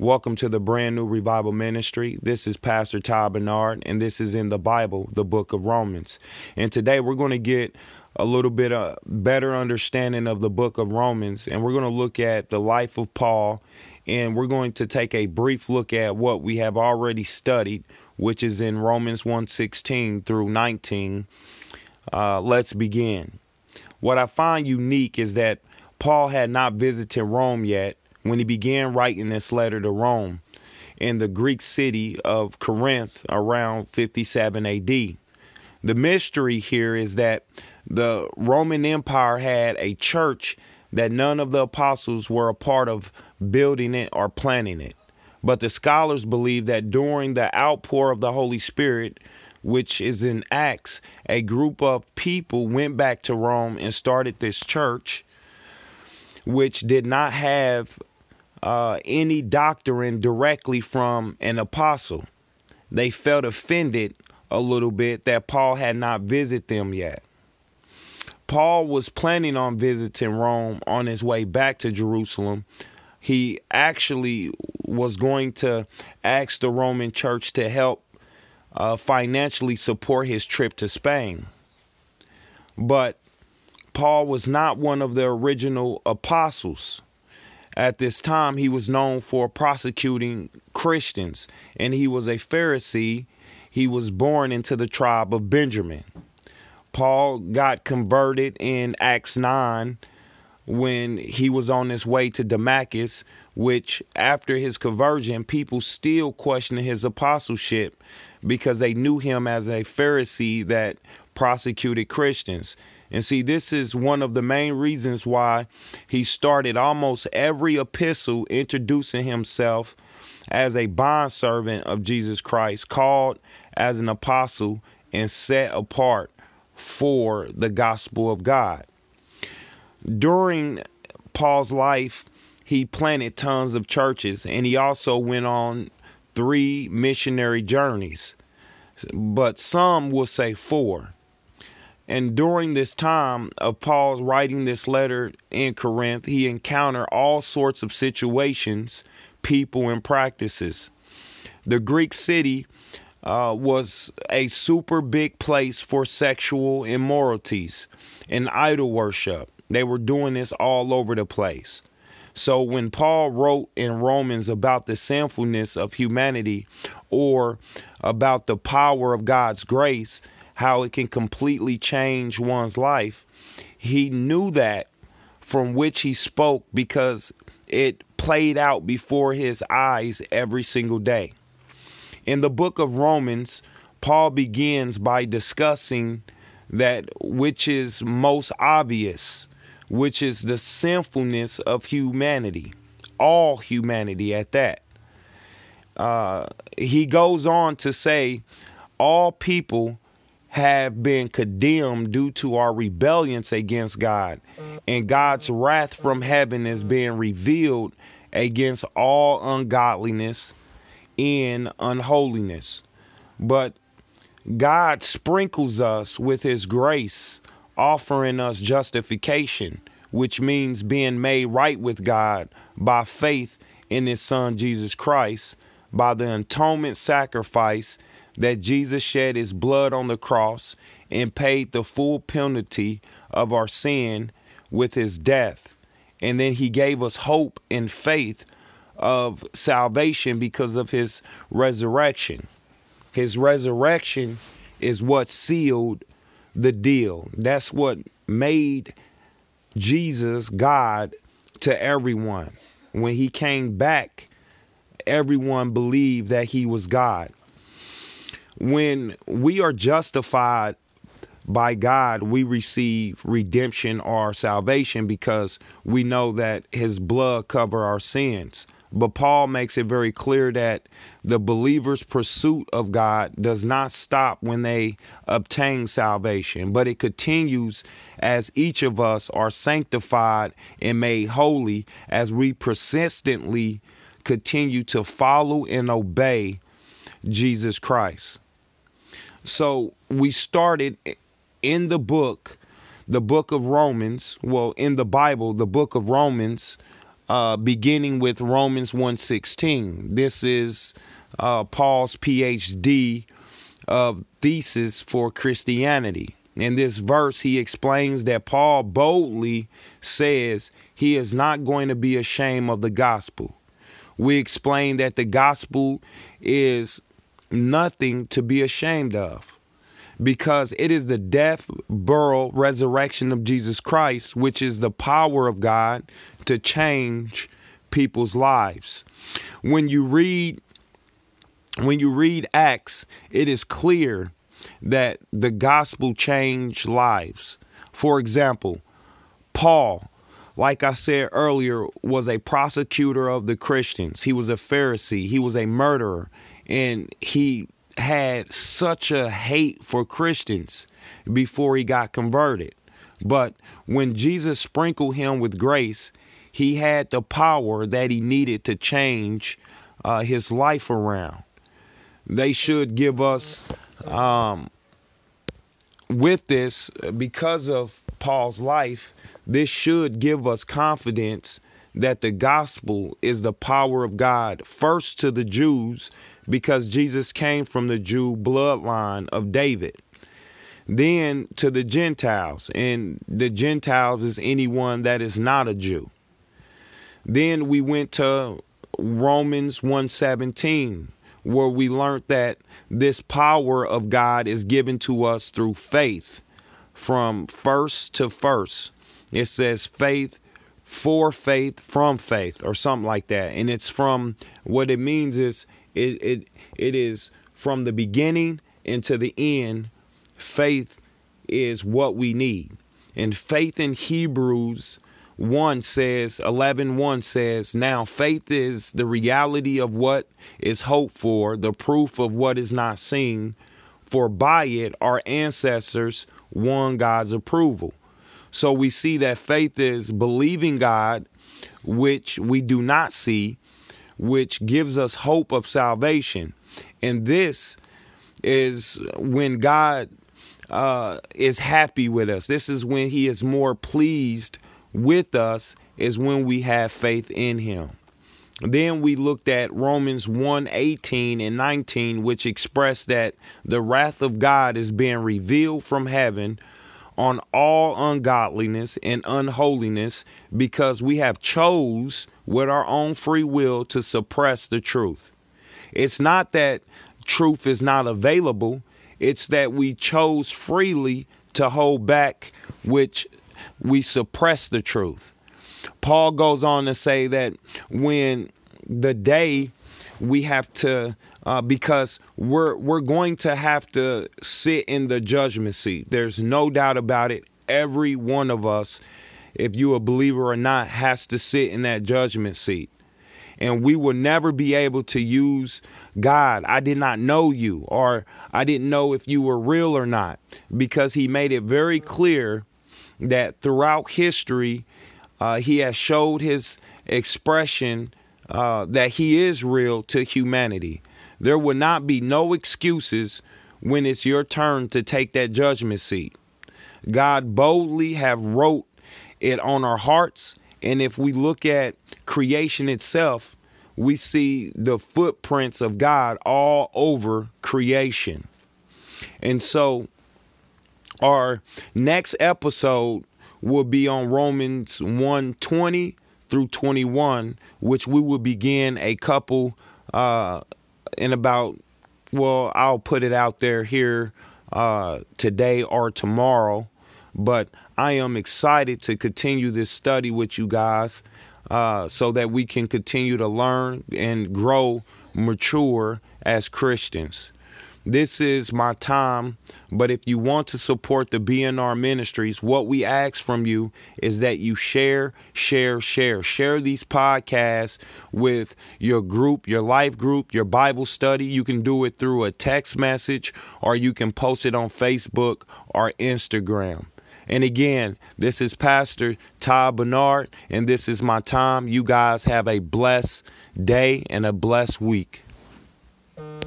Welcome to the brand new revival ministry. This is Pastor Ty Bernard, and this is in the Bible, the book of Romans. And today we're going to get a little bit of better understanding of the book of Romans, and we're going to look at the life of Paul, and we're going to take a brief look at what we have already studied, which is in Romans 1:16 through 19. Uh, let's begin. What I find unique is that Paul had not visited Rome yet when he began writing this letter to Rome in the Greek city of Corinth around 57 AD. The mystery here is that the Roman Empire had a church that none of the apostles were a part of building it or planning it. But the scholars believe that during the outpour of the Holy Spirit, which is in Acts, a group of people went back to Rome and started this church, which did not have uh, any doctrine directly from an apostle. They felt offended a little bit that Paul had not visited them yet. Paul was planning on visiting Rome on his way back to Jerusalem. He actually was going to ask the Roman church to help uh, financially support his trip to Spain. But Paul was not one of the original apostles. At this time, he was known for prosecuting Christians, and he was a Pharisee. He was born into the tribe of Benjamin. Paul got converted in Acts 9 when he was on his way to Damascus, which after his conversion, people still questioned his apostleship because they knew him as a Pharisee that prosecuted Christians. And see, this is one of the main reasons why he started almost every epistle introducing himself as a bondservant of Jesus Christ, called as an apostle and set apart for the gospel of God. During Paul's life, he planted tons of churches and he also went on three missionary journeys, but some will say four. And during this time of Paul's writing this letter in Corinth, he encountered all sorts of situations, people, and practices. The Greek city uh, was a super big place for sexual immoralities and idol worship. They were doing this all over the place. So when Paul wrote in Romans about the sinfulness of humanity or about the power of God's grace, how it can completely change one's life. He knew that from which he spoke because it played out before his eyes every single day. In the book of Romans, Paul begins by discussing that which is most obvious, which is the sinfulness of humanity, all humanity at that. Uh, he goes on to say, all people have been condemned due to our rebellions against God. And God's wrath from heaven is being revealed against all ungodliness and unholiness. But God sprinkles us with his grace, offering us justification, which means being made right with God by faith in his son Jesus Christ, by the atonement sacrifice that Jesus shed his blood on the cross and paid the full penalty of our sin with his death. And then he gave us hope and faith of salvation because of his resurrection. His resurrection is what sealed the deal. That's what made Jesus God to everyone. When he came back, everyone believed that he was God when we are justified by God, we receive redemption or salvation because we know that his blood cover our sins. But Paul makes it very clear that the believer's pursuit of God does not stop when they obtain salvation, but it continues as each of us are sanctified and made holy as we persistently continue to follow and obey Jesus Christ. So we started in the book, the book of Romans, well, in the Bible, the book of Romans, uh, beginning with Romans 1:16. This is uh, Paul's PhD of thesis for Christianity. In this verse, he explains that Paul boldly says he is not going to be ashamed of the gospel. We explain that the gospel is nothing to be ashamed of because it is the death, burial, resurrection of Jesus Christ, which is the power of God to change people's lives. When you read when you read Acts, it is clear that the gospel changed lives. For example, Paul, like I said earlier, was a prosecutor of the Christians. He was a Pharisee, he was a murderer, and he had such a hate for Christians before he got converted. But when Jesus sprinkled him with grace, he had the power that he needed to change uh, his life around. They should give us, um, with this, because of Paul's life, this should give us confidence that the gospel is the power of God, first to the Jews, because Jesus came from the Jew bloodline of David. Then to the Gentiles, and the Gentiles is anyone that is not a Jew. Then we went to Romans 117 where we learned that this power of God is given to us through faith from first to first. It says faith for faith from faith or something like that. And it's from what it means is it it it is from the beginning into the end faith is what we need. And faith in hebrews 1 says 11 1 says now faith is the reality of what is hoped for the proof of what is not seen for by it our ancestors won god's approval so we see that faith is believing God, which we do not see, which gives us hope of salvation. And this is when God uh, is happy with us. This is when He is more pleased with us, is when we have faith in Him. Then we looked at Romans 1 18 and 19, which express that the wrath of God is being revealed from heaven on all ungodliness and unholiness because we have chose with our own free will to suppress the truth. It's not that truth is not available, it's that we chose freely to hold back which we suppress the truth. Paul goes on to say that when the day we have to uh, because we're we're going to have to sit in the judgment seat. There's no doubt about it. Every one of us, if you a believer or not, has to sit in that judgment seat. And we will never be able to use God. I did not know you, or I didn't know if you were real or not, because He made it very clear that throughout history, uh, He has showed His expression uh, that He is real to humanity. There will not be no excuses when it's your turn to take that judgment seat. God boldly have wrote it on our hearts, and if we look at creation itself, we see the footprints of God all over creation. And so our next episode will be on Romans 120 through 21, which we will begin a couple uh, in about, well, I'll put it out there here uh, today or tomorrow. But I am excited to continue this study with you guys uh, so that we can continue to learn and grow mature as Christians. This is my time. But if you want to support the BNR ministries, what we ask from you is that you share, share, share. Share these podcasts with your group, your life group, your Bible study. You can do it through a text message or you can post it on Facebook or Instagram. And again, this is Pastor Todd Bernard, and this is my time. You guys have a blessed day and a blessed week.